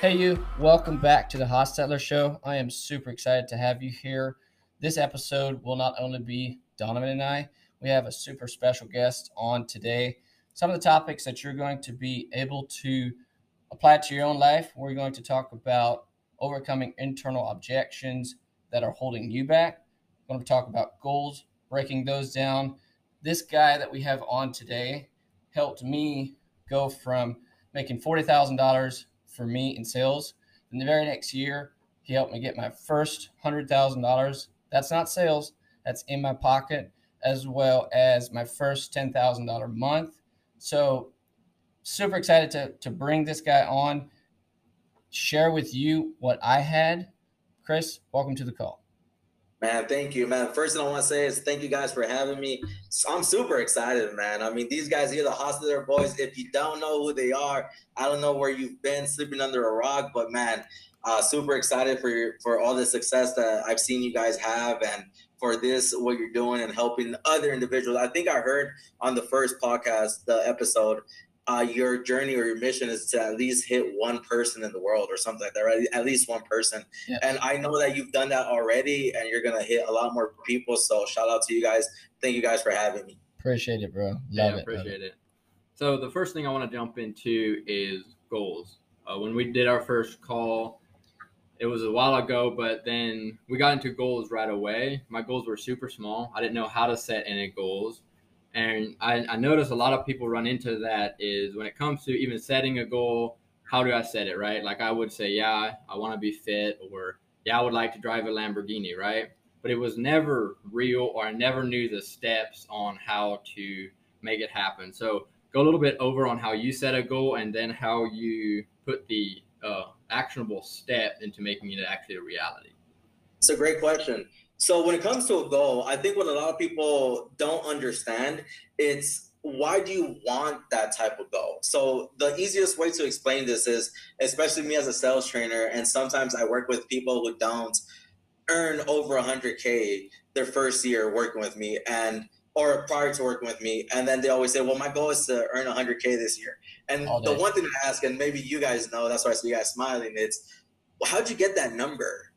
Hey, you, welcome back to the Hostetler Show. I am super excited to have you here. This episode will not only be Donavon and I, we have a super special guest on today. Some of the topics that you're going to be able to apply to your own life, we're going to talk about overcoming internal objections that are holding you back. We're going to talk about goals, breaking those down. This guy that we have on today helped me go from making $40,000 for me in sales. In the very next year, he helped me get my first $100,000. That's not sales, that's in my pocket, as well as my first $10,000 month. So, super excited to, to bring this guy on, share with you what I had. Chris, welcome to the call. Man, thank you, man. First thing I want to say is thank you guys for having me. I'm super excited, man. I mean, these guys here, the Hostetler Boys, if you don't know who they are, I don't know where you've been sleeping under a rock, but man, uh, super excited for your, for all the success that I've seen you guys have and for this, what you're doing and helping other individuals. I think I heard on the first podcast, the episode, uh, your journey or your mission is to at least hit one person in the world or something like that, right? At least one person. Yeah. And I know that you've done that already and you're going to hit a lot more people. So shout out to you guys. Thank you guys for having me. Appreciate it, bro. Love yeah, it. Appreciate it. So the first thing I want to jump into is goals. Uh, when we did our first call, it was a while ago, but then we got into goals right away. My goals were super small. I didn't know how to set any goals. And I, I notice a lot of people run into that is when it comes to even setting a goal, how do I set it, right? Like I would say, yeah, I want to be fit, or yeah, I would like to drive a Lamborghini, right? But it was never real, or I never knew the steps on how to make it happen. So go a little bit over on how you set a goal and then how you put the uh, actionable step into making it actually a reality. It's a great question. So when it comes to a goal, I think what a lot of people don't understand, it's why do you want that type of goal? So the easiest way to explain this is, especially me as a sales trainer, and sometimes I work with people who don't earn over 100k their first year working with me, and or prior to working with me, and then they always say, "Well, my goal is to earn 100k this year." And the one thing I ask, and maybe you guys know, that's why I see you guys smiling. It's, well, how'd you get that number?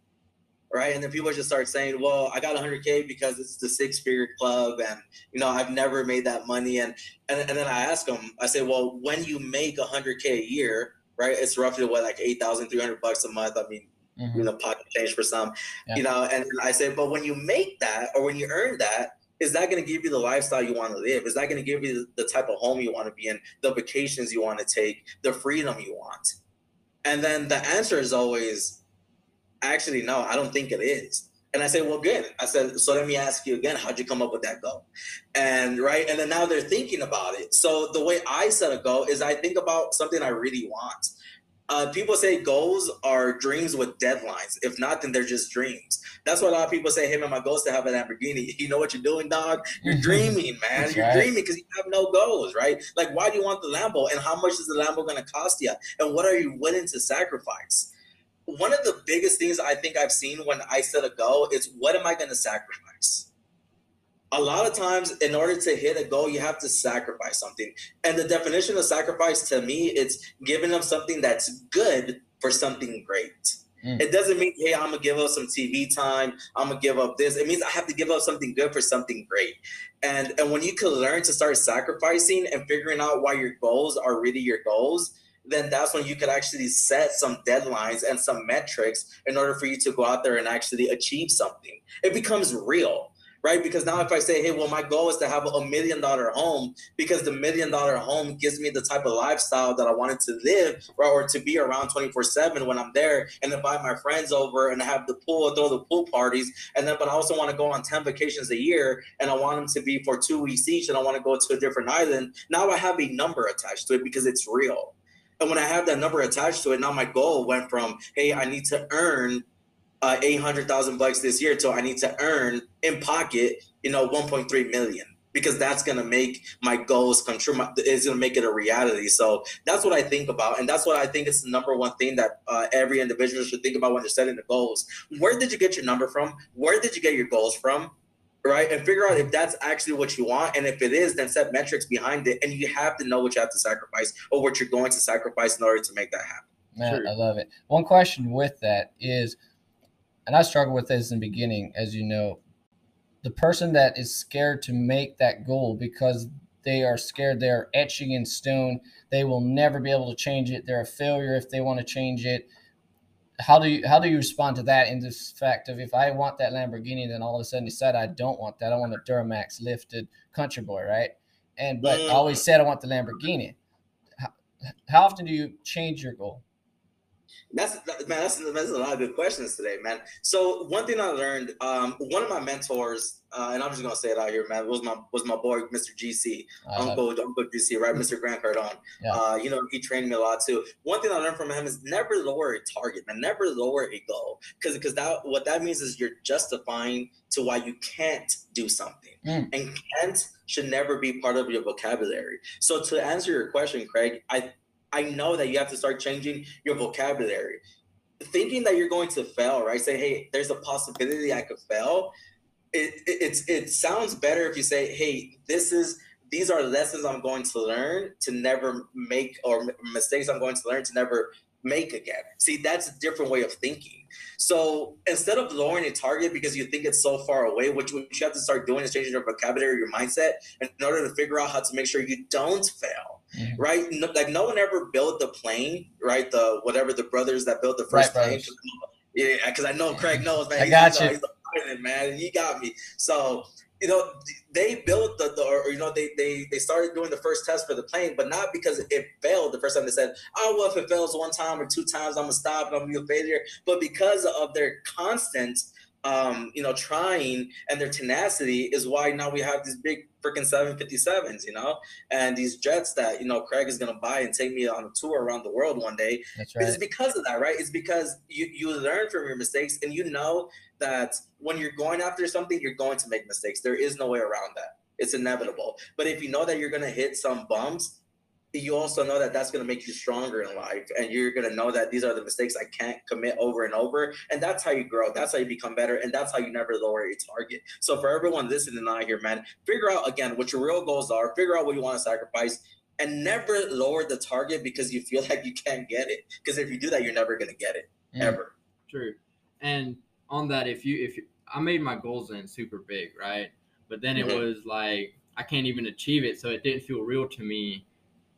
Right? And then people just start saying, "Well, I got 100k because it's the six figure club, and you know I've never made that money." And and, and then I ask them, I say, "Well, when you make 100k a year, right? It's roughly what like 8,300 bucks a month. I mean." Mm-hmm. You know, pocket change for some, yeah. you know, and I say, but when you make that or when you earn that, is that going to give you the lifestyle you want to live? Is that going to give you the type of home you want to be in, the vacations you want to take, the freedom you want? And then the answer is always actually, no, I don't think it is. And I said, well, good. I said, so let me ask you again, how'd you come up with that goal? And right. And then now they're thinking about it. So the way I set a goal is I think about something I really want. Uh, people say goals are dreams with deadlines. If not, then they're just dreams. That's why a lot of people say, "Hey, man, my goal is to have a Lamborghini." You know what you're doing, dog? You're dreaming, man. That's you're right. dreaming because you have no goals, right? Like, why do you want the Lambo, and how much is the Lambo going to cost you, and what are you willing to sacrifice? One of the biggest things I think I've seen when I set a goal is what am I going to sacrifice? A lot of times, in order to hit a goal, you have to sacrifice something. And the definition of sacrifice to me, it's giving up something that's good for something great. Mm. It doesn't mean, hey, I'm gonna give up some TV time. I'm gonna give up this. It means I have to give up something good for something great. And and when you can learn to start sacrificing and figuring out why your goals are really your goals, then that's when you could actually set some deadlines and some metrics in order for you to go out there and actually achieve something. It becomes real, right? Because now if I say, hey, well, my goal is to have a million dollar home because the million dollar home gives me the type of lifestyle that I wanted to live right, or to be around 24 7 when I'm there and invite my friends over and have the pool, throw the pool parties. And then, but I also want to go on 10 vacations a year and I want them to be for two weeks each and I want to go to a different island. Now I have a number attached to it because it's real and when I have that number attached to it, now my goal went from, hey, I need to earn uh, 800,000 bucks this year to I need to earn in pocket, you know, 1.3 million because that's going to make my goals come true. It's going to make it a reality. So that's what I think about. And that's what I think is the number one thing that uh, every individual should think about when they're setting the goals. Where did you get your number from? Where did you get your goals from? Right? And figure out if that's actually what you want. And if it is, then set metrics behind it. And you have to know what you have to sacrifice or what you're going to sacrifice in order to make that happen. Man, True. I love it. One question with that is, and I struggled with this in the beginning, as you know, the person that is scared to make that goal because they are scared they're etching in stone, they will never be able to change it. They're a failure if they want to change it. How do you how do you respond to that in this fact of if I want that Lamborghini, then all of a sudden you said I don't want that. I want a Duramax lifted country boy, right? And but I always said I want the Lamborghini. How, how often do you change your goal? That's man. That's, that's a lot of good questions today, man. So one thing I learned, um, one of my mentors, uh, and I'm just gonna say it out here, man, was my was my boy, Mr. GC, I love Uncle Uncle GC, right, Mr. Grant Cardone. Yeah. Uh, you know, he trained me a lot too. One thing I learned from him is never lower a target, man. Never lower a goal, because because that what that means is you're justifying to why you can't do something, Mm. and can't should never be part of your vocabulary. So to answer your question, Craig, I I know that you have to start changing your vocabulary. Thinking that you're going to fail, right? Say, hey, there's a possibility I could fail. It, it it's it sounds better if you say, hey, this is these are lessons I'm going to learn to never make or mistakes I'm going to learn to never make again. See, that's a different way of thinking. So instead of lowering a target because you think it's so far away, which what you have to start doing is changing your vocabulary, your mindset, in order to figure out how to make sure you don't fail Mhm. right? No, like no one ever built the plane, right? The whatever the brothers that built the first plane. brothers. Yeah, because I know Craig knows, man. I He's- got you. He's a man, and he got me. So you know, they built the, the or you know they they they started doing the first test for the plane, but not because it failed the first time. They said, "Oh, well, if it fails one time or two times, I'm gonna stop and I'm gonna be a failure." But because of their constant um, you know, trying and their tenacity is why now we have these big freaking 757s, you know, and these jets that, you know, Craig is going to buy and take me on a tour around the world one day. That's It's because of that, right? It's because you, you learn from your mistakes and you know that when you're going after something, you're going to make mistakes. There is no way around that. It's inevitable. But if you know that you're going to hit some bumps, you also know that that's going to make you stronger in life and you're going to know that these are the mistakes i can't commit over and over and that's how you grow that's how you become better and that's how you never lower your target so for everyone listening out here man figure out again what your real goals are figure out what you want to sacrifice and never lower the target because you feel like you can't get it because if you do that you're never going to get it Mm. ever True. And on that, if you if you, I made my goals in super big, right? But then it Mhm. was like I can't even achieve it, so it didn't feel real to me.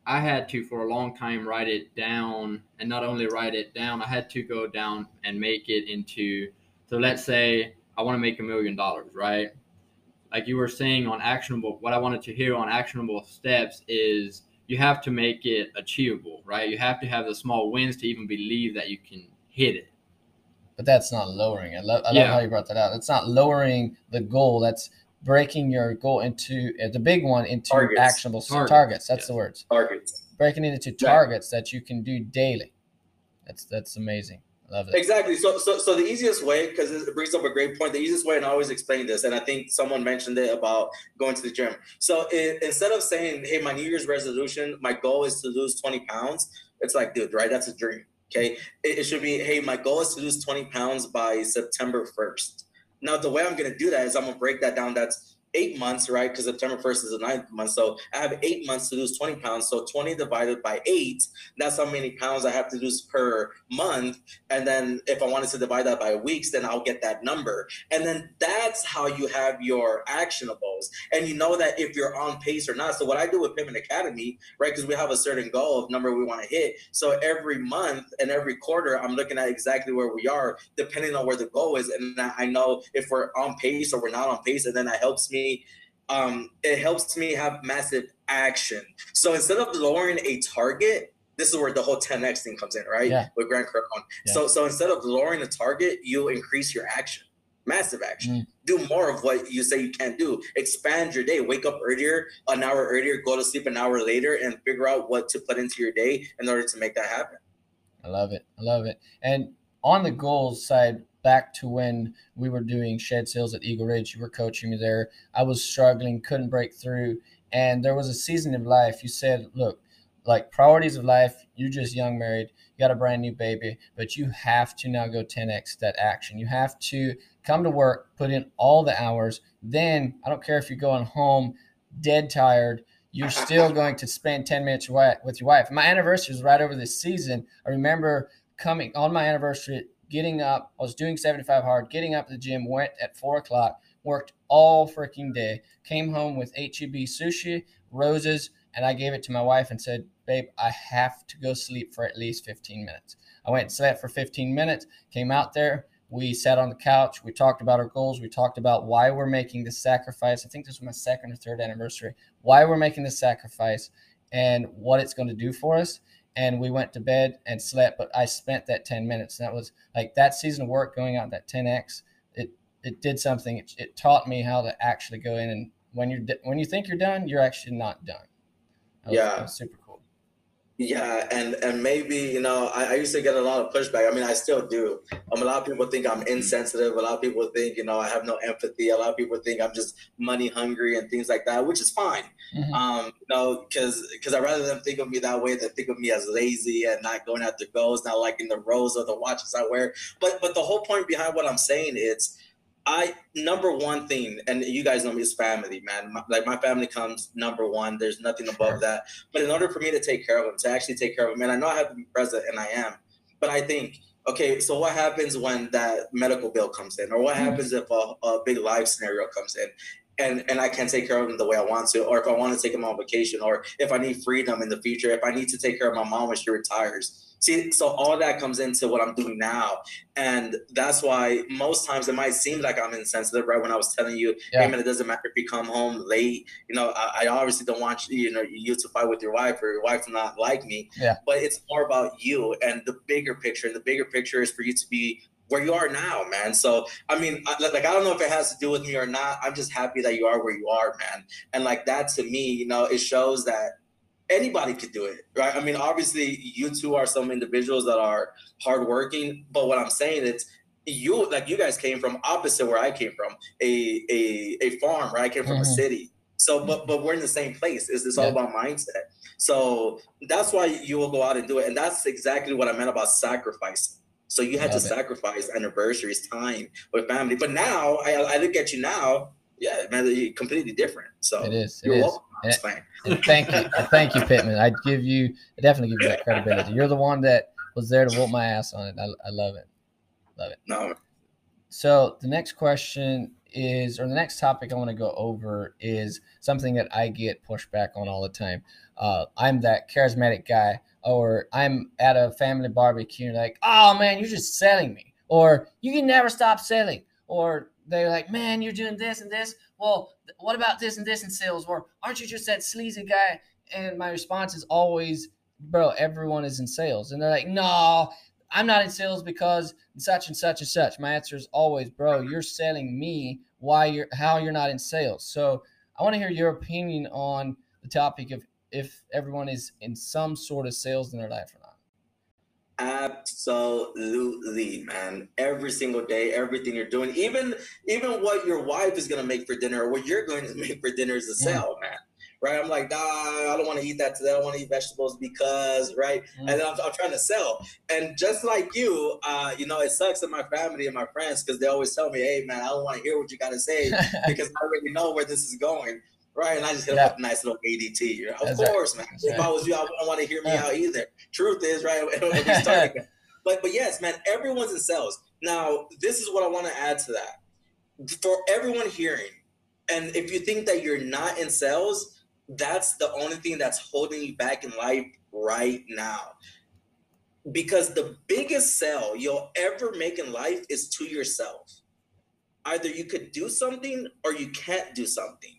I had to for a long time write it down, and not only write it down, I had to go down and make it into. So let's say I want to make a million dollars, right? Like you were saying on actionable, what I wanted to hear on actionable steps is you have to make it achievable, right? You have to have the small wins to even believe that you can hit it. But that's not lowering. I love, I love Yeah. how you brought that out. It's not lowering the goal. That's breaking your goal into uh, the big one into Targets. actionable Targets, targets. That's yes. the words. targets Breaking it into targets that you can do daily. That's that's amazing. I love it. Exactly. So, so, so the easiest way, because it brings up a great point. The easiest way, and I always explain this, and I think someone mentioned it about going to the gym. So, i instead of saying, "Hey, my New Year's resolution, my goal is to lose twenty pounds," it's like, dude, right? That's a dream. Okay. It, it should be, "Hey, my goal is to lose twenty pounds by September first. Now, the way I'm going to do that is I'm going to break that down. That's eight months, right? Because September 1st is the ninth month. So I have eight months to lose 20 pounds. So 20 divided by eight, that's how many pounds I have to lose per month. And then if I wanted to divide that by weeks, then I'll get that number. And then that's how you have your actionables. And you know that if you're on pace or not. So what I do with Pittman Academy, right? Because we have a certain goal of number we want to hit. So every month and every quarter, I'm looking at exactly where we are, depending on where the goal is. And I know if we're on pace or we're not on pace. And then that helps me um, it helps me have massive action. So instead of lowering a target, this is where the whole 10x thing comes in, right? Yeah. With Grant Cardone. Yeah. So so instead of lowering the target, you increase your action, massive action. Do more of what you say you can't do. Expand your day. Wake up earlier, an hour earlier. Go to sleep an hour later, and figure out what to put into your day in order to make that happen. I love it. I love it. And on the goals side, back to when we were doing shed sales at Eagle Ridge, you were coaching me there. I was struggling, couldn't break through. And there was a season of life. You said, look, like priorities of life, you're just young, married, you got a brand new baby, but you have to now go 10x that action. You have to come to work, put in all the hours. Then I don't care if you're going home dead tired, you're still going to spend 10 minutes with your wife. My anniversary was right over this season. I remember coming on my anniversary, getting up. I was doing 75 hard, getting up to the gym, went at four o'clock, worked all freaking day, came home with HEB sushi, roses, and I gave it to my wife and said, Babe, I have to go sleep for at least 15 minutes. I went and slept for 15 minutes, came out there. We sat on the couch. We talked about our goals. We talked about why we're making this sacrifice. I think this was my second or third anniversary. Why we're making this sacrifice and what it's going to do for us. And we went to bed and slept. But I spent that 10 minutes. That was like that season of work going out that 10x. It it did something. It, it taught me how to actually go in and when you're when you think you're done, you're actually not done. Was, yeah, super yeah, and and maybe you know I, I, used to get a lot of pushback. I mean, I still do. Um, a lot of people think I'm insensitive. A lot of people think you know I have no empathy. A lot of people think I'm just money hungry and things like that, which is fine. Mm-hmm. Um, you know, because because I rather them think of me that way than think of me as lazy and not going after goals, not liking the rose or the watches I wear. But but the whole point behind what I'm saying is I number one thing, and you guys know me as family, man. My, like my family comes number one. There's nothing above sure. that. But in order for me to take care of them, to actually take care of them, man, I know I have to be present, and I am. But I think, okay, so what happens when that medical bill comes in, or what mm-hmm. happens if a, a big life scenario comes in? and and I can't take care of them the way I want to, or if I want to take them on vacation, or if I need freedom in the future, if I need to take care of my mom when she retires. See, so all that comes into what I'm doing now, and that's why most times it might seem like I'm insensitive, right? When I was telling you, yeah. hey man, it doesn't matter if you come home late. You know, I, I, obviously don't want you, you know, you to fight with your wife or your wife to not like me. Yeah. But it's more about you and the bigger picture. And the bigger picture is for you to be where you are now, man. So I mean, like I don't know if it has to do with me or not. I'm just happy that you are where you are, man. And like that to me, you know, it shows that anybody could do it, right? I mean, obviously, you two are some individuals that are hardworking, but what I'm saying is you like you guys came from opposite where I came from, a a, a farm, right? I came from mm-hmm. a city. So, but but we're in the same place. Is this yeah. all about mindset? So that's why you will go out and do it, and that's exactly what I meant about sacrificing so you had Love to it. sacrifice anniversaries, time with family. But now I, I look at you now, yeah, man, you're completely different. So it is. It is. And, and thank you, thank you, Pittman. I give you, I definitely give you that credibility. You're the one that was there to whoop my ass on it. I, I love it, love it. No. So the next question is, or the next topic I want to go over is something that I get pushback on all the time. Uh, I'm that charismatic guy or I'm at a family barbecue and like, oh man, you're just selling me, or you can never stop selling, or they're like, man, you're doing this and this. Well, what about this and this in sales? Or aren't you just that sleazy guy? And my response is always, bro, everyone is in sales. And they're like, no, I'm not in sales because such and such and such. My answer is always, bro, you're selling me why you're how you're not in sales. So I want to hear your opinion on the topic of if everyone is in some sort of sales in their life or not. Absolutely, man. Every single day, everything you're doing, even even what your wife is gonna make for dinner or what you're going to make for dinner is a sell, mm. man. Right? I'm like, nah, I don't want to eat that today. I don't want to eat vegetables because, right? Mm. And I'm, I'm, trying to sell. And just like you, uh, you know, it sucks in my family and my friends because they always tell me, hey, man, I don't want to hear what you got to say because I already know where this is going right? And I just hit yeah. up a nice little ADT. Of That's course, right. man. That's if right. I was you, I wouldn't want to hear me yeah. out either. Truth is, right? but but yes, man, everyone's in sales. Now, this is what I want to add to that. For everyone hearing, and if you think that you're not in sales, that's the only thing that's holding you back in life right now. Because the biggest sell you'll ever make in life is to yourself. Either you could do something or you can't do something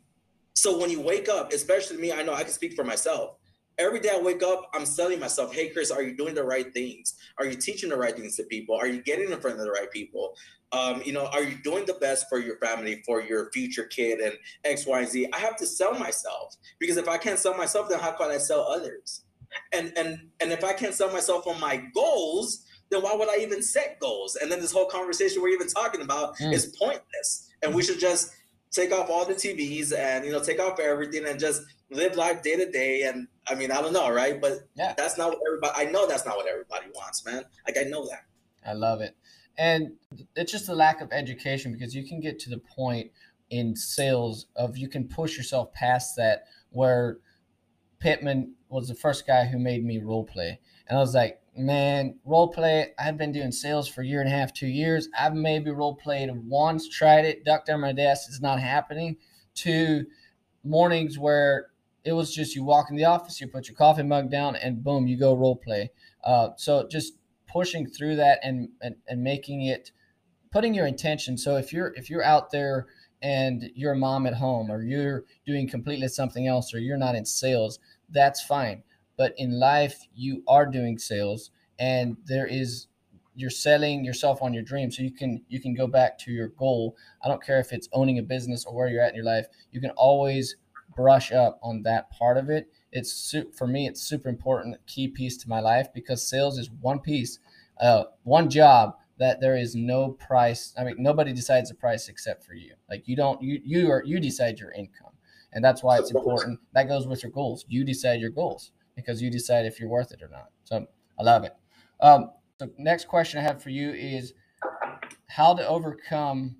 so when you wake up, especially me, I know I can speak for myself. Every day I wake up, I'm telling myself, hey, Chris, are you doing the right things? Are you teaching the right things to people? Are you getting in front of the right people? Um, you know, are you doing the best for your family, for your future kid, and X, Y, and Z? I have to sell myself because if I can't sell myself, then how can I sell others? And and and if I can't sell myself on my goals, then why would I even set goals? And then this whole conversation we're even talking about mm. is pointless. And we should just take off all the TVs and you know take off everything and just live life day to day. And I mean, I don't know, right? But yeah. that's not what everybody. I know that's not what everybody wants, man. Like I know that. I love it, and it's just a lack of education because you can get to the point in sales of you can push yourself past that where Pittman was the first guy who made me role play. And I was like, man, role play, I've been doing sales for a year and a half, two years. I've maybe role played once, tried it, ducked under my desk, it's not happening. To mornings where it was just you walk in the office, you put your coffee mug down, and boom, you go role play. Uh, so just pushing through that and, and and making it, putting your intention. So if you're if you're out there and you're a mom at home, or you're doing completely something else, or you're not in sales, that's fine. But in life, you are doing sales, and there is you're selling yourself on your dream. So you can you can go back to your goal. I don't care if it's owning a business or where you're at in your life you can always brush up on that part of it. It's for me it's super important key piece to my life because sales is one piece uh, one job that there is no price i mean nobody decides the price except for you. Like you don't you you are you decide your income and that's why it's important. That goes with your goals. You decide your goals because you decide if you're worth it or not so i love it um, so next question i have for you is how to overcome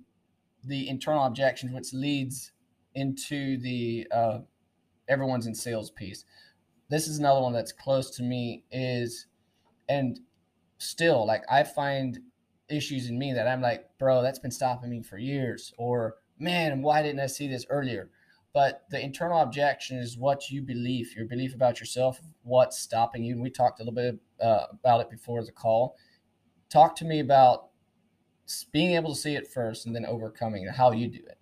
the internal objections which leads into the uh, everyone's in sales piece. This is another one that's close to me is, and still like I find issues in me that I'm like, bro, that's been stopping me for years, or man, why didn't I see this earlier? But the internal objection is what you believe, your belief about yourself, what's stopping you. And we talked a little bit uh, about it before the call. Talk to me about being able to see it first and then overcoming it, how you do it.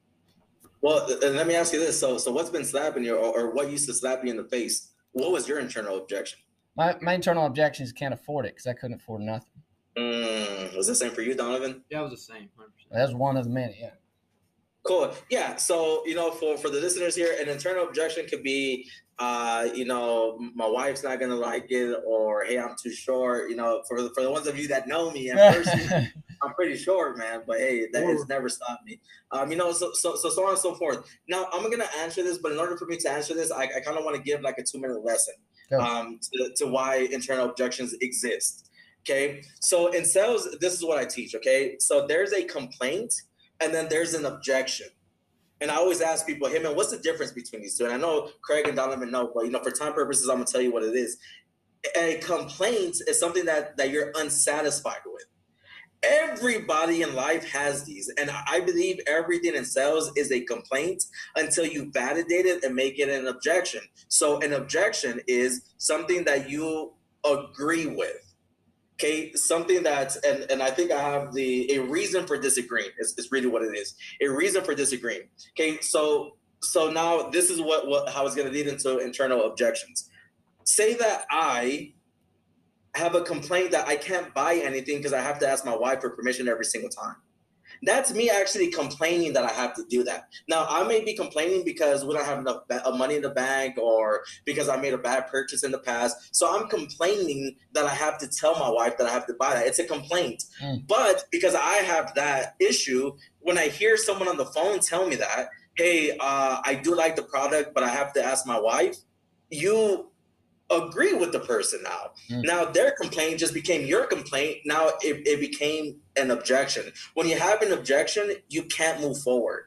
Well, let me ask you this: so, so what's been slapping you, or, or what used to slap you in the face? What was your internal objection? My my internal objection is can't afford it because I couldn't afford nothing. Mm, was the same for you, Donavon? Yeah, it was the same. 100%. That's one of the many. Yeah. Cool. Yeah. So you know, for for the listeners here, an internal objection could be, uh, you know, my wife's not gonna like it, or hey, I'm too short. You know, for for the ones of you that know me in person, I'm pretty short, man. But hey, that has never stopped me. Um, you know, so so so so on and so forth. Now I'm gonna answer this, but in order for me to answer this, I, I kind of want to give like a two minute lesson um, to, to why internal objections exist. Okay, so in sales, this is what I teach. Okay, so there's a complaint and then there's an objection. And I always ask people, hey man, what's the difference between these two? And I know Craig and Donavon know, but you know, for time purposes, I'm gonna tell you what it is. A complaint is something that that you're unsatisfied with. Everybody in life has these, and I believe everything in sales is a complaint until you validate it and make it an objection. So, an objection is something that you agree with Okay, something that's and and I think I have the a reason for disagreeing is, is really what it is. A reason for disagreeing. Okay, so so now this is what what how it's going to lead into internal objections. Say that I have a complaint that I can't buy anything because I have to ask my wife for permission every single time. That's me actually complaining that I have to do that. Now, I may be complaining because we don't have enough money in the bank or because I made a bad purchase in the past. So I'm complaining that I have to tell my wife that I have to buy that. It's a complaint. Mm. But because I have that issue, when I hear someone on the phone tell me that, hey, uh, I do like the product, but I have to ask my wife, you agree with the person now. Mm. Now their complaint just became your complaint. Now it, it became an objection. When you have an objection, you can't move forward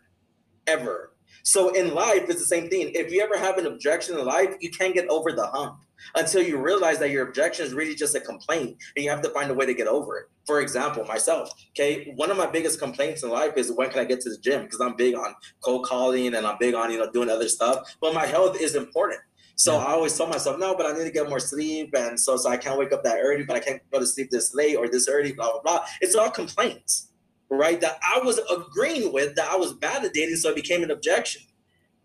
ever. So in life, it's the same thing. If you ever have an objection in life, you can't get over the hump until you realize that your objection is really just a complaint and you have to find a way to get over it. For example, myself, okay, one of my biggest complaints in life is when can I get to the gym? Because I'm big on cold calling and I'm big on, you know, doing other stuff. But my health is important. So yeah. I always told myself, no, but I need to get more sleep. And so, so I can't wake up that early, but I can't go to sleep this late or this early, blah, blah, blah. It's all complaints, right? That I was agreeing with, that I was validating. So it became an objection.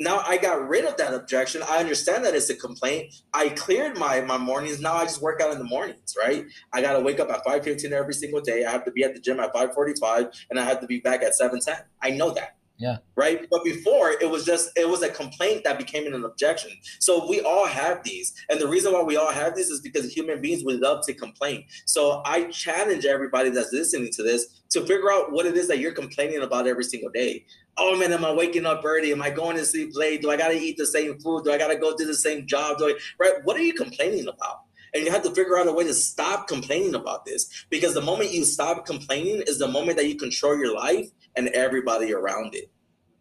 Now I got rid of that objection. I understand that it's a complaint. I cleared my my mornings. Now I just work out in the mornings, right? I gotta wake up at 5:15 every single day. I have to be at the gym at 5:45 and I have to be back at 7:10. I know that. Yeah. Right. But before it was just it was a complaint that became an objection. So we all have these. And the reason why we all have these is because human beings would love to complain. So I challenge everybody that's listening to this to figure out what it is that you're complaining about every single day. Oh man, am I waking up early? Am I going to sleep late? Do I gotta eat the same food? Do I gotta go do the same job? Do I, right? What are you complaining about? And you have to figure out a way to stop complaining about this because the moment you stop complaining is the moment that you control your life and everybody around it.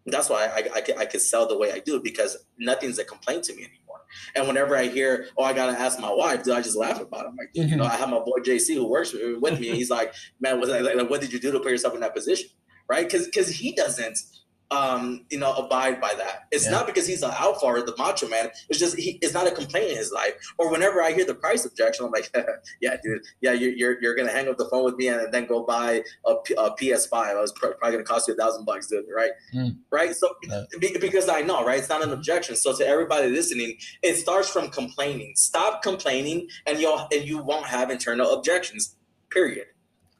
That's why I, I, I, could sell the way I do because nothing's a complaint to me anymore. And whenever I hear, oh, I gotta ask my wife, do I just laugh about it? I'm like, mm-hmm. you know, I have my boy JC who works with me. and He's like, man, what, like, what did you do to put yourself in that position? Right? Because because he doesn't um, you know, abide by that. It's yeah. not because he's an alpha or the macho man. It's just he, it's not a complaint in his life. Or whenever I hear the price objection, I'm like, yeah, dude, yeah, you're, you're, you're gonna hang up the phone with me and then go buy a, a PS5. It's probably gonna cost you a thousand bucks, dude. Right? Mm. Right? So because I know, right? It's not an objection. So to everybody listening, it starts from complaining. Stop complaining, and you'll and you won't have internal objections. Period.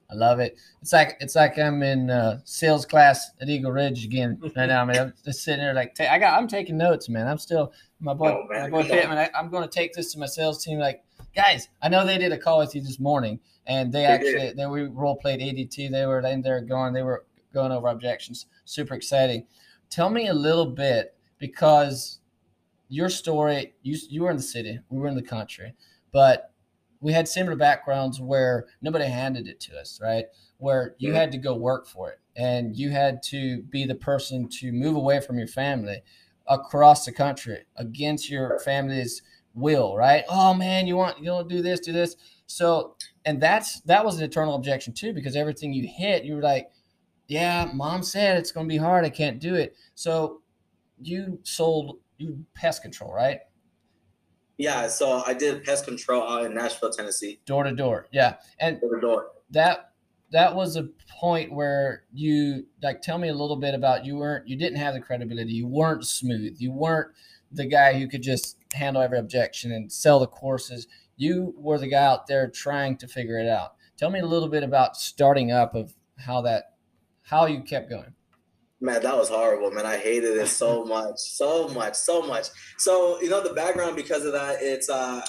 I love it. It's like it's like I'm in uh, sales class at Eagle Ridge again right now. I mean, I'm just sitting there like I got I'm taking notes, man. I'm still my boy oh, my boy Pittman. I, am going to take this to my sales team. Like, guys, I know they did a call with you this morning, and they, they actually did. they we role played ADT. They were in there going. They were going over objections. Super exciting. Tell me a little bit because your story. You you were in the city. We were in the country, but we had similar backgrounds where nobody handed it to us, right? Where you had to go work for it and you had to be the person to move away from your family across the country against your family's will, right? Oh man, you want you don't do this, do this. So, and that's that was an eternal objection too, because everything you hit, you were like, yeah, mom said it's going to be hard. I can't do it. So, you sold you pest control, right? Yeah, so I did pest control out in Nashville, Tennessee. Door to door. Yeah. And door to door. That that was a point where you like tell me a little bit about you weren't you didn't have the credibility. You weren't smooth. You weren't the guy who could just handle every objection and sell the courses. You were the guy out there trying to figure it out. Tell me a little bit about starting up of how that how you kept going. Man, that was horrible, man. I hated it so much, so much, so much. So, you know, the background because of that, it's uh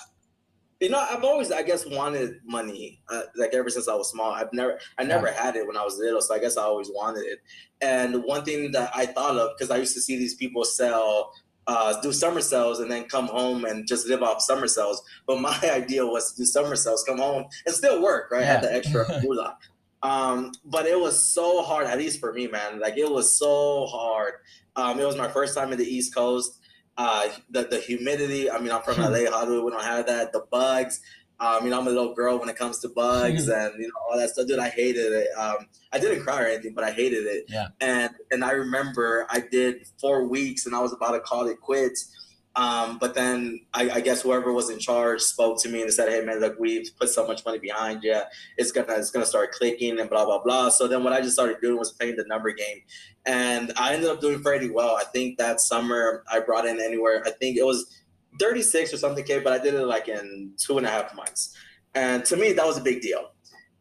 you know, I've always, I guess, wanted money. Uh, like ever since I was small, I've never, I never yeah. had it when I was little. So I guess I always wanted it. And one thing that I thought of, because I used to see these people sell, uh, do summer sales, and then come home and just live off summer sales. But my idea was to do summer sales, come home and still work, right? Yeah. Have the extra moolah. Um, but it was so hard, at least for me, man. Like it was so hard. Um, it was my first time in the East Coast. Uh, the the humidity. I mean, I'm from LA, Hollywood. We don't have that. The bugs. Um, you know, I'm a little girl when it comes to bugs and you know all that stuff. Dude, I hated it. Um, I didn't cry or anything, but I hated it. Yeah. And and I remember I did four weeks, and I was about to call it quits um, but then I, I, guess whoever was in charge spoke to me and said, "Hey man, look, we've put so much money behind you. It's gonna it's gonna start clicking and blah blah blah." So then what I just started doing was playing the number game, and I ended up doing pretty well. I think that summer I brought in anywhere. I think it was 36 or something, K, but I did it like in two and a half months, and to me that was a big deal.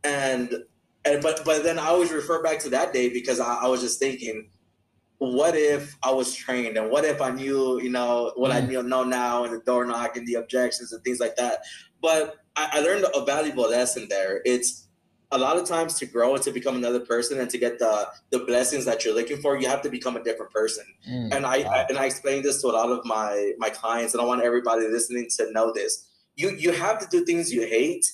And and but but then I always refer back to that day because I, I was just thinking what if I was trained and what if I knew, you know, what mm. I knew, know now and the door knock and the objections and things like that. But I, I learned a valuable lesson there. It's a lot of times to grow and to become another person and to get the the blessings that you're looking for, you have to become a different person. Mm, and I, wow. I, and I explain this to a lot of my my clients, and I want everybody listening to know this. You you have to do things you hate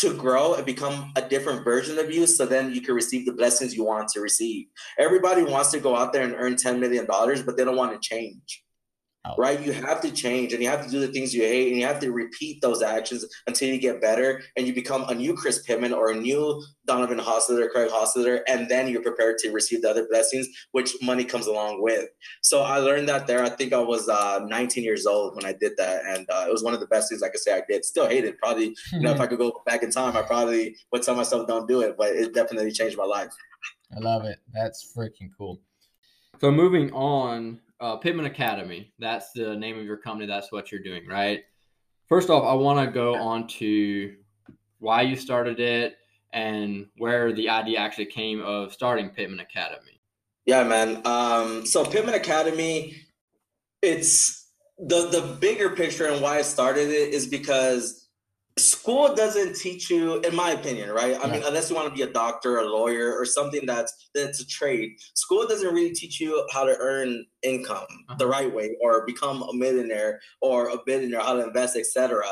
to grow and become a different version of you so then you can receive the blessings you want to receive. Everybody wants to go out there and earn $10 million, but they don't want to change. Right? You have to change and you have to do the things you hate and you have to repeat those actions until you get better and you become a new Chris Pittman or a new Donavon Hostetler, Craig Hostetler, and then you're prepared to receive the other blessings, which money comes along with. So I learned that there. I think I was uh, 19 years old when I did that. And uh, it was one of the best things I could say I did. Still hate it. Probably, you know, if I could go back in time, I probably would tell myself don't do it, but it definitely changed my life. I love it. That's freaking cool. So moving on, uh, Pittman Academy. That's the name of your company. That's what you're doing, right? First off, I want to go on to why you started it and where the idea actually came of starting Pittman Academy. Yeah, man. Um, so Pittman Academy, it's the the bigger picture and why I started it is because school doesn't teach you in my opinion right? I mean unless you want to be a doctor a lawyer or something that's that's a trade. School doesn't really teach you how to earn income uh-huh. the right way or become a millionaire or a billionaire how to invest etc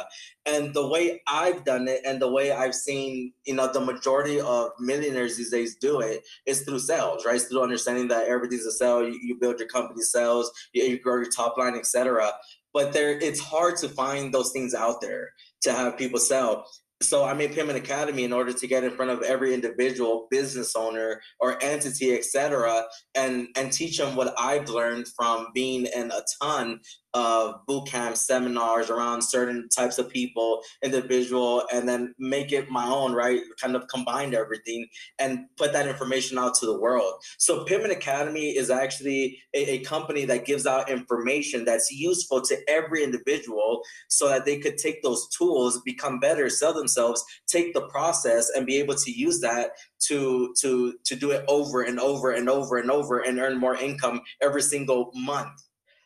and the way i've done it and the way i've seen you know the majority of millionaires these days do it is through sales right? It's through understanding that everything's a sale you, you build your company sales you, you grow your top line etc but there it's hard to find those things out there to have people sell so I made Pittman Academy in order to get in front of every individual business owner or entity, etc., and and teach them what I've learned from being in a ton of boot seminars around certain types of people, individual, and then make it my own, right? Kind of combine everything and put that information out to the world. So Pittman Academy is actually a, a company that gives out information that's useful to every individual so that they could take those tools, become better, sell themselves, take the process and be able to use that to to to do it over and over and over and over and earn more income every single month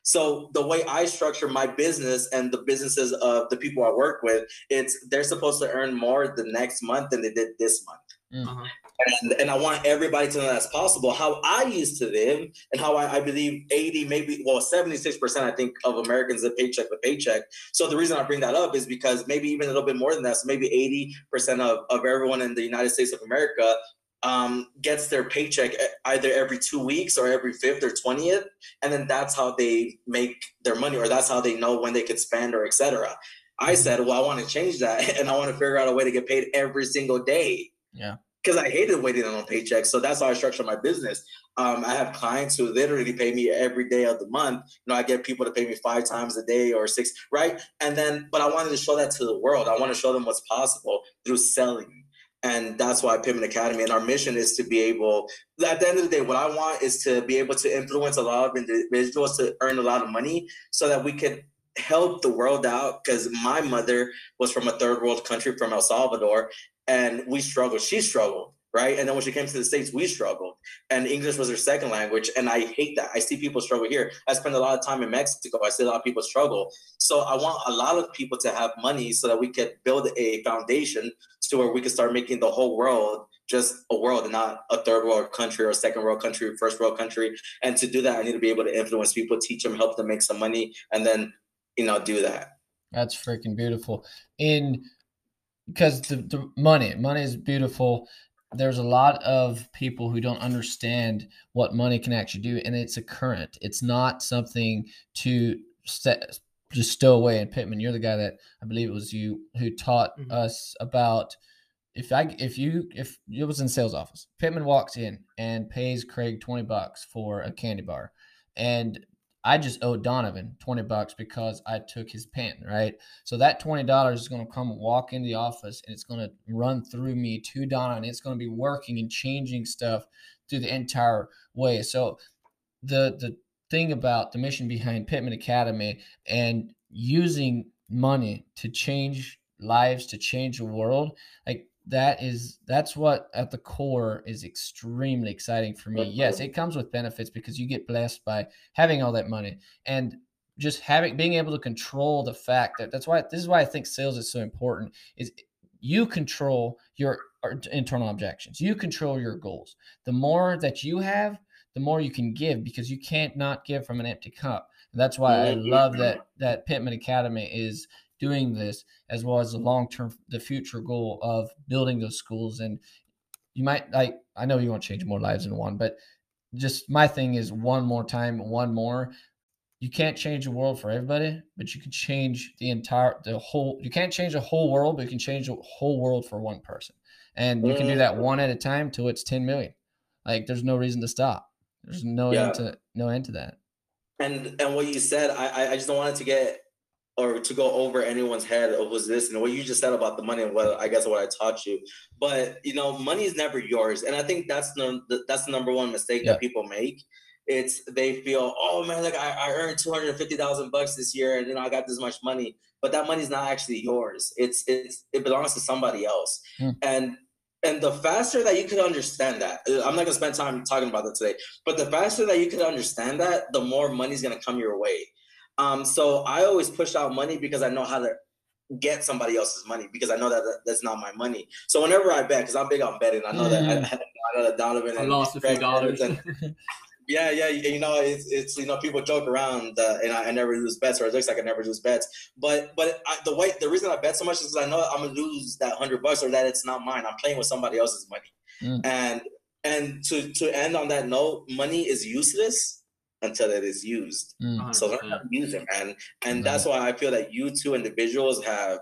so the way I structure my business and the businesses of the people I work with, it's they're supposed to earn more the next month than they did this month. Mm. Uh-huh. And, and I want everybody to know that's possible. How I used to live and how I, I believe 80, maybe, well, 76%, I think, of Americans live paycheck to paycheck. So the reason I bring that up is because maybe even a little bit more than that. So maybe 80% of, of everyone in the United States of America um, gets their paycheck either every two weeks or every fifth or twentieth, and then that's how they make their money, or that's how they know when they can spend, or etc. I mm-hmm. said, well, I want to change that, and I want to figure out a way to get paid every single day. Yeah. Because I hated waiting on paychecks, so that's how I structure my business. Um, I have clients who literally pay me every day of the month. You know, I get people to pay me five times a day or six, right? And then, but I wanted to show that to the world. I want to show them what's possible through selling and that's why Pittman Academy and our mission is to be able at the end of the day what I want is to be able to influence a lot of individuals to earn a lot of money so that we could help the world out because my mother was from a third world country from El Salvador and we struggled she struggled right? And then when she came to the States, we struggled. And English was her second language. And I hate that. I see people struggle here. I spend a lot of time in Mexico. I see a lot of people struggle. So I want a lot of people to have money so that we could build a foundation to where we can start making the whole world just a world and not a third world country or second world country, or first world country. And to do that, I need to be able to influence people, teach them, help them make some money, and then, you know, do that. That's freaking beautiful. In because the, the money, money is beautiful there's a lot of people who don't understand what money can actually do and it's a current it's not something to set, just stow away and Pittman you're the guy that i believe it was you who taught mm-hmm. us about if i if you if it was in sales office Pittman walks in and pays craig 20 bucks for a candy bar and I just owe Donavon 20 bucks because I took his pen, right? So that $20 is going to come walk in the office and it's going to run through me to Donavon. It's going to be working and changing stuff through the entire way. So the the thing about the mission behind Pittman Academy and using money to change lives, to change the world, like that is that's what at the core is extremely exciting for me. Yes, it comes with benefits because you get blessed by having all that money and just having being able to control the fact that that's why this is why I think sales is so important is you control your uh, internal objections. You control your goals. The more that you have, the more you can give because you can't not give from an empty cup. And that's why I mm-hmm. love that that Pittman Academy is doing this as well as the long term the future goal of building those schools. And you might like i know you want to change more lives than one but just my thing is one more time one more. You can't change the world for everybody but you can change the entire the whole you can't change the whole world but you can change the whole world for one person. And you can do mm-hmm. that one at a time till it's 10 million. Like there's no reason to stop there's no yeah. end to no end to that and and what you said i i just don't want it to get or to go over anyone's head of who's this and what you just said about the money and what I guess what I taught you. But you know, money is never yours, and I think that's the that's the number one mistake yeah. that people make. It's they feel, oh man, like I, I earned two hundred fifty thousand bucks this year, and you know I got this much money, but that money's not actually yours. It's it's it belongs to somebody else, mm. and and the faster that you can understand that, uh, I'm not gonna spend time talking about that today, but the faster that you can understand that, the more money's gonna come your way. Um, so I always push out money because I know how to get somebody else's money because I know that that's not my money. So whenever I bet, because I'm big on betting, I know that I, I know that Donavon I and lost a few dollars. And, yeah, yeah, you know, it's, it's you know people joke around uh, and I, I, never lose bets or it looks like I never lose bets. But but I, the way the reason I bet so much is because I know I'm gonna lose that hundred bucks or that it's not mine. I'm playing with somebody else's money, mm. and and to to end on that note, money is useless until it is used. Mm. So learn how to use it, man. And that's why I feel that you two individuals have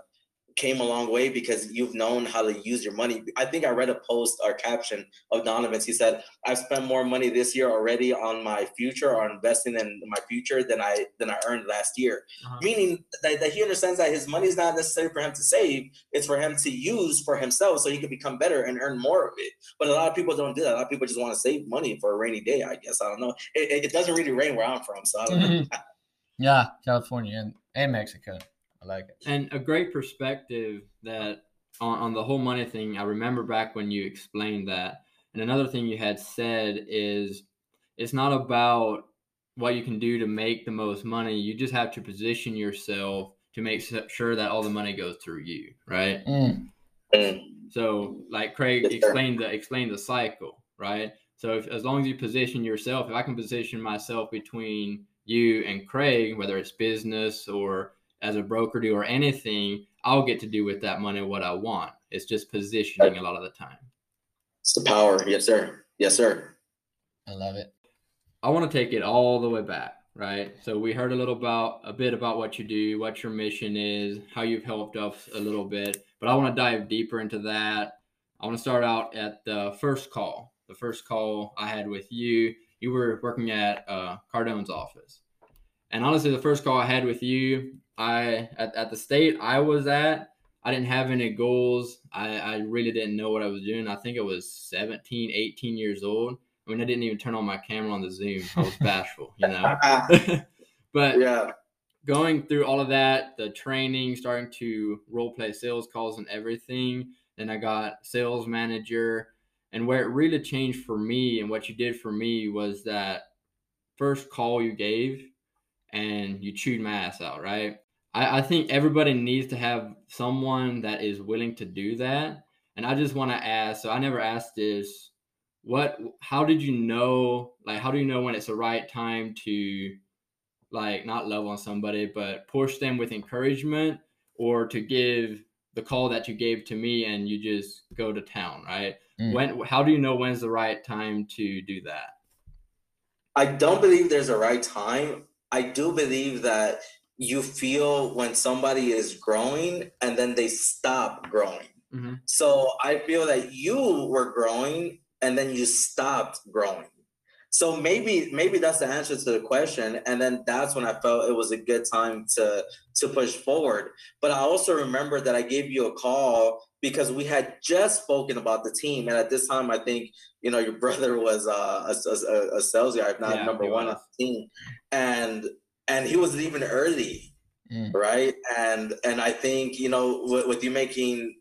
came a long way because you've known how to use your money. I think I read a post or caption of Donavon's. He said, "I've spent more money this year already on my future or investing in my future than I than I earned last year." Uh-huh. Meaning that, that he understands that his money is not necessary for him to save; it's for him to use for himself, so he can become better and earn more of it. But a lot of people don't do that. A lot of people just want to save money for a rainy day. I guess I don't know. It, it doesn't really rain where I'm from, so I don't know. Yeah, California and, and Mexico. I like it. And a great perspective that on, on the whole money thing, I remember back when you explained that. And another thing you had said is it's not about what you can do to make the most money. You just have to position yourself to make sure that all the money goes through you, right? Mm. Mm. So, like Craig Yes, explained the explained the cycle, right? So, if, as long as you position yourself, if I can position myself between you and Craig, whether it's business or as a broker do or anything, I'll get to do with that money what I want. It's just positioning a lot of the time. It's the power, yes, sir. Yes, sir. I love it. I want to take it all the way back, right? So we heard a little about a bit about what you do, what your mission is, how you've helped us a little bit, but I want to dive deeper into that. I want to start out at the first call. The first call I had with you, you were working at uh, Cardone's office, and honestly, the first call I had with you, I at, at the state I was at, I didn't have any goals. I, I really didn't know what I was doing. I think I was 17, 18 years old. I mean, I didn't even turn on my camera on the Zoom. I was bashful, you know. but yeah. going through all of that, the training, starting to role play sales calls and everything, then I got sales manager. And where it really changed for me and what you did for me was that first call you gave and you chewed my ass out, right? I, I think everybody needs to have someone that is willing to do that. And I just want to ask, so I never asked this, what how did you know like how do you know when it's the right time to like not love on somebody but push them with encouragement or to give the call that you gave to me and you just go to town right Mm. when how do you know when's the right time to do that I don't believe there's a right time. I do believe that you feel when somebody is growing and then they stop growing. mm-hmm. So I feel that you were growing and then you stopped growing. So maybe maybe that's the answer to the question. And then that's when I felt it was a good time to to push forward. But I also remember that I gave you a call because we had just spoken about the team. And at this time, I think, you know, your brother was uh, a, a, a sales guy, if not Yeah, number one was. on the team. And and he was leaving early Mm. right and and i think you know with, with you making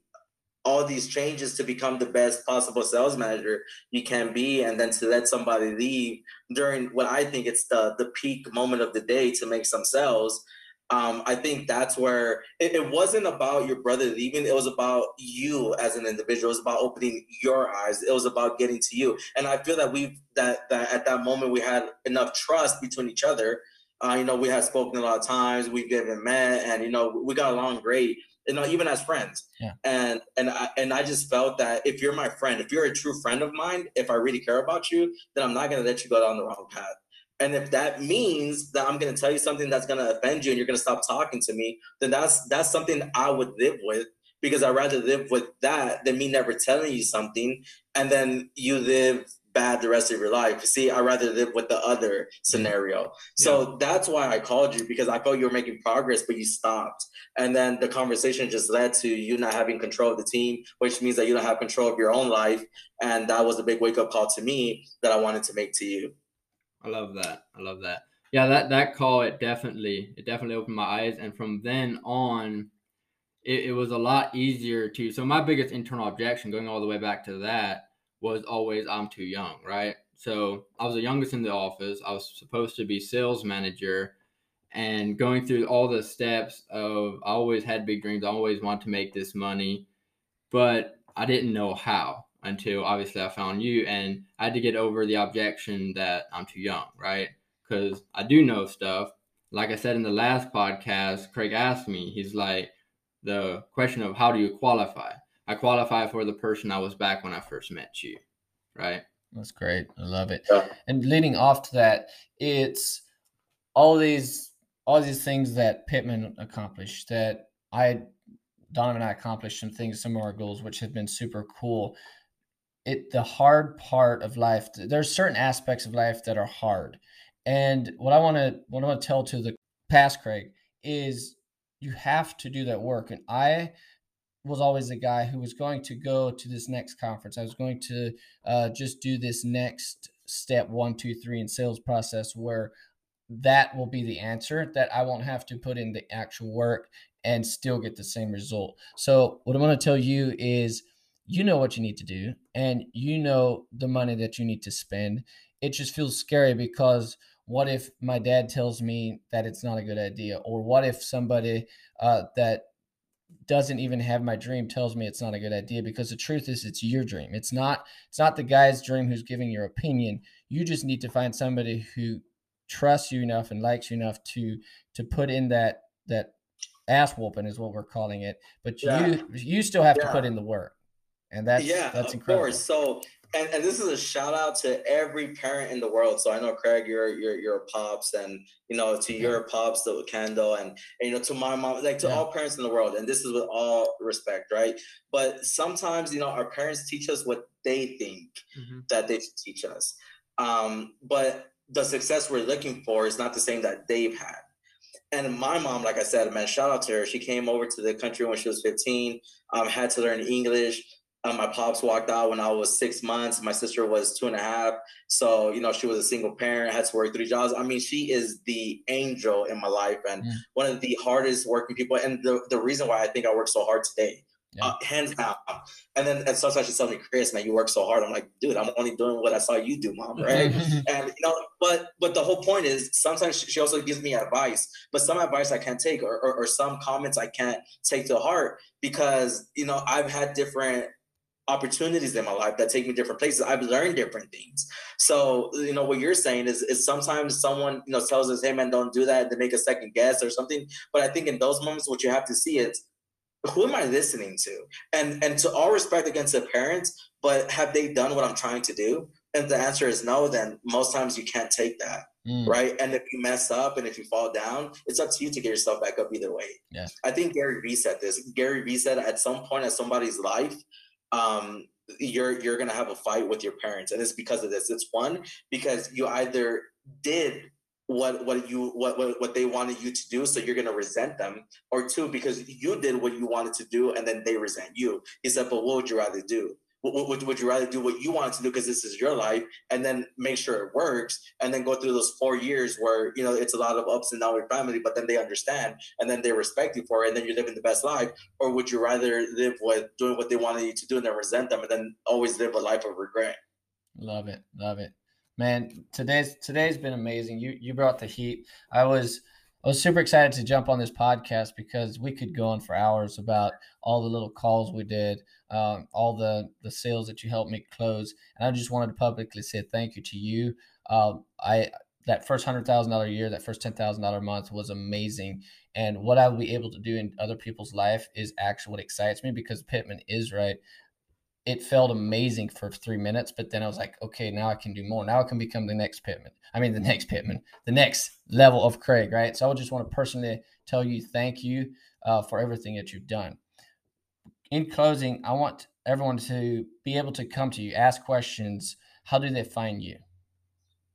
all these changes to become the best possible sales manager you can be and then to let somebody leave during what i think it's the the peak moment of the day to make some sales um, I think that's where it, it wasn't about your brother leaving. It was about you as an individual. It was about opening your eyes. It was about getting to you. And I feel that we've that that at that moment we had enough trust between each other uh, you know, we have spoken a lot of times. We've given met, and you know, we got along great. You know, even as friends. Yeah. And and I and I just felt that if you're my friend, if you're a true friend of mine, if I really care about you, then I'm not gonna let you go down the wrong path. And if that means that I'm gonna tell you something that's gonna offend you and you're gonna stop talking to me, then that's that's something I would live with because I'd rather live with that than me never telling you something and then you live bad the rest of your life. See, I'd rather live with the other scenario. So that's why I called you because I felt you were making progress, but you stopped. And then the conversation just led to you not having control of the team, which means that you don't have control of your own life. And that was a big wake up call to me that I wanted to make to you. I love that. I love that. Yeah, that that call it definitely it definitely opened my eyes, and from then on, it, it was a lot easier to. So my biggest internal objection, going all the way back to that, was always I'm too young, right? So I was the youngest in the office. I was supposed to be sales manager, and going through all the steps of I always had big dreams. I always wanted to make this money, but I didn't know how until obviously I found you, and I had to get over the objection that I'm too young, right? Because I do know stuff. Like I said in the last podcast, Craig asked me, he's like, the question of how do you qualify? I qualify for the person I was back when I first met you, right? That's great. I love it. Yeah. And leading off to that, it's all these all these things that Pittman accomplished that I Donavon and I accomplished some things, some of our goals, which have been super cool. It the hard part of life, there's certain aspects of life that are hard. And what I want to what I want to tell to the past Craig is you have to do that work. And I was always the guy who was going to go to this next conference. I was going to uh, just do this next step one, two, three in sales process where that will be the answer that I won't have to put in the actual work and still get the same result. So what I want to tell you is you know what you need to do and you know the money that you need to spend. It just feels scary because what if my dad tells me that it's not a good idea or what if somebody uh, that doesn't even have my dream tells me it's not a good idea because the truth is it's your dream. It's not it's not the guy's dream who's giving your opinion. You just need to find somebody who trusts you enough and likes you enough to to put in that that ass whooping is what we're calling it. But Yeah. you you still have to put in the work and that's yeah, that's of incredible. Course. So, and, and this is a shout out to every parent in the world. So I know Craig, you're you're you're a pops, and you know to Yeah. your pops, to Kendall, and, and you know to my mom, like to Yeah. all parents in the world. And this is with all respect, right? But sometimes you know our parents teach us what they think that they should teach us. Um, but the success we're looking for is not the same that they've had. And my mom, like I said, man, shout out to her. She came over to the country when she was 15, um, had to learn English. Um, my pops walked out when I was six months. My sister was two and a half. So, you know, she was a single parent, had to work three jobs. I mean, she is the angel in my life and Mm. one of the hardest working people. And the, the reason why I think I work so hard today, Yeah. uh, hands down. And then and sometimes she tells me, Chris, man, you work so hard. I'm like, dude, I'm only doing what I saw you do, mom, right? and you know but but the whole point is sometimes she also gives me advice but some advice i can't take or, or, or some comments i can't take to heart because you know i've had different opportunities in my life that take me different places i've learned different things so you know what you're saying is is sometimes someone you know tells us hey man don't do that to make a second guess or something but i think in those moments what you have to see is who am i listening to and and to all respect against the parents but have they done what i'm trying to do and the answer is no, then most times you can't take that, Mm, right? And if you mess up and if you fall down, it's up to you to get yourself back up either way. Yeah. I think Gary Vee said this. Gary Vee said at some point in somebody's life, um, you're you're gonna have a fight with your parents, and it's because of this. It's one because you either did what what you what, what what they wanted you to do, so you're gonna resent them, or two because you did what you wanted to do, and then they resent you. He said, but what would you rather do? Would, would, you rather do what you wanted to do because this is your life and then make sure it works and then go through those four years where you know it's a lot of ups and downs with family but then they understand and then they respect you for it and then you're living the best life or would you rather live with doing what they wanted you to do and then resent them and then always live a life of regret Love it, love it, man. Today's today's been amazing. You you brought the heat. I was I was super excited to jump on this podcast because we could go on for hours about all the little calls we did, um, all the the sales that you helped me close, and I just wanted to publicly say thank you to you. Um, I that first hundred thousand dollar year, that first ten thousand dollar month was amazing, and what I will be able to do in other people's life is actually what excites me because Pittman is right it felt amazing for three minutes, but then I was like, okay, now I can do more. Now I can become the next Pittman. I mean, the next Pittman, the next level of Craig, right? So I just want to personally tell you thank you uh, for everything that you've done. In closing, I want everyone to be able to come to you, ask questions. How do they find you?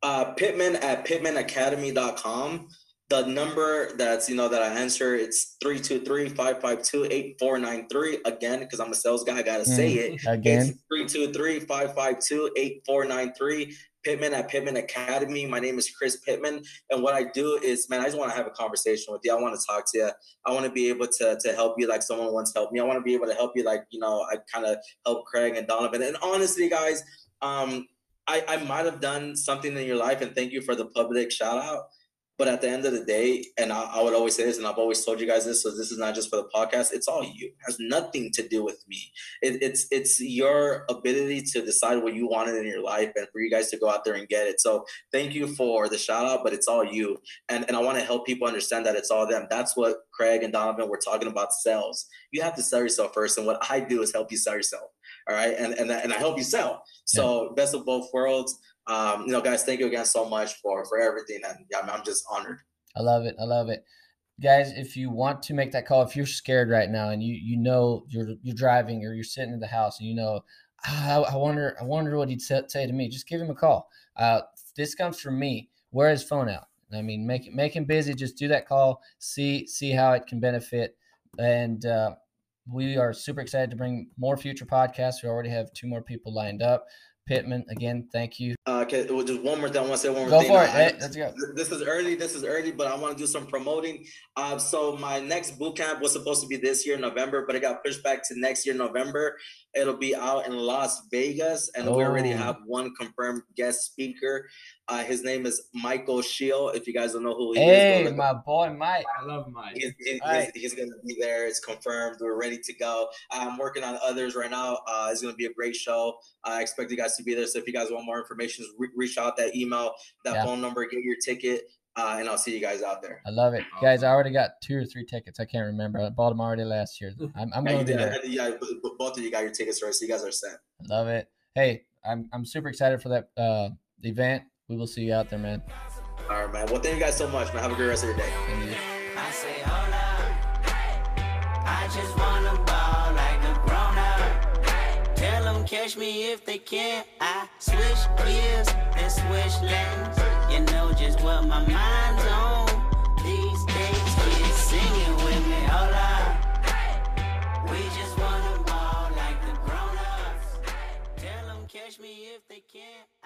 uh, Pittman at pittmanacademy.com. The number that's, you know, that I answer, it's 323-552-8493. Again, because I'm a sales guy, I got to say it. Again, It's 323-552-8493. Pittman at Pittman Academy. My name is Chris Pittman. And what I do is, man, I just want to have a conversation with you. I want to talk to you. I want to be able to, to help you like someone once helped me. I want to be able to help you like, you know, I kind of help Craig and Donavon. And honestly, guys, um, I, I might have done something in your life and thank you for the public shout out. But at the end of the day, and I, I would always say this, and I've always told you guys this, so this is not just for the podcast. It's all you. It has nothing to do with me. It, it's it's your ability to decide what you wanted in your life, and for you guys to go out there and get it. So thank you for the shout out, but it's all you. And and I want to help people understand that it's all them. That's what Craig and Donavon were talking about. Sales. You have to sell yourself first, and what I do is help you sell yourself All right, and and and I help you sell. So yeah. best of both worlds. Um, you know, guys, thank you again so much for for everything, and yeah, I'm just honored. I love it. I love it. Guys if you want to make that call if you're scared right now and you you know you're you're driving or you're sitting in the house and you know ah, I, wonder i wonder what he'd say, say, to me just give him a call. Uh, this comes from me. Wear his phone out. I mean make make him busy. Just do that call. See see how it can benefit. And uh, we are super excited to bring more future podcasts. We already have two more people lined up. Pittman, again, thank you. Okay, well, just one more thing. I want to say one more go thing. Go for it. Let's go. This is early. This is early, but I want to do some promoting. Uh, so my next boot camp was supposed to be this year November, but it got pushed back to next year November. It'll be out in Las Vegas, and oh. we already oh. have one confirmed guest speaker. Uh, his name is Michael Shield. If you guys don't know who he hey, is, hey, my boy Mike. I love Mike. He's, he's, right. he's, going to be there. It's confirmed. We're ready to go. I'm working on others right now. Uh, it's going to be a great show. I expect you guys to be there. So if you guys want more information, re- reach out that email, that yeah. phone number, get your ticket. Uh, and I'll see you guys out there. I love it, awesome. guys. I already got two or three tickets. I can't remember. I bought them already last year. I'm, I'm going to there. Yeah, both of you got your tickets right, so you guys are set. I love it. Hey, I'm I'm super excited for that uh, event. We will see you out there, man. All right, man. Well, thank you guys so much, man. Have a great rest of your day. Catch me if they can. I switch gears and switch lanes. You know just what my mind's on these days. Kids singing with me, hola. We just wanna ball like the grown-ups. Tell them catch me if they can.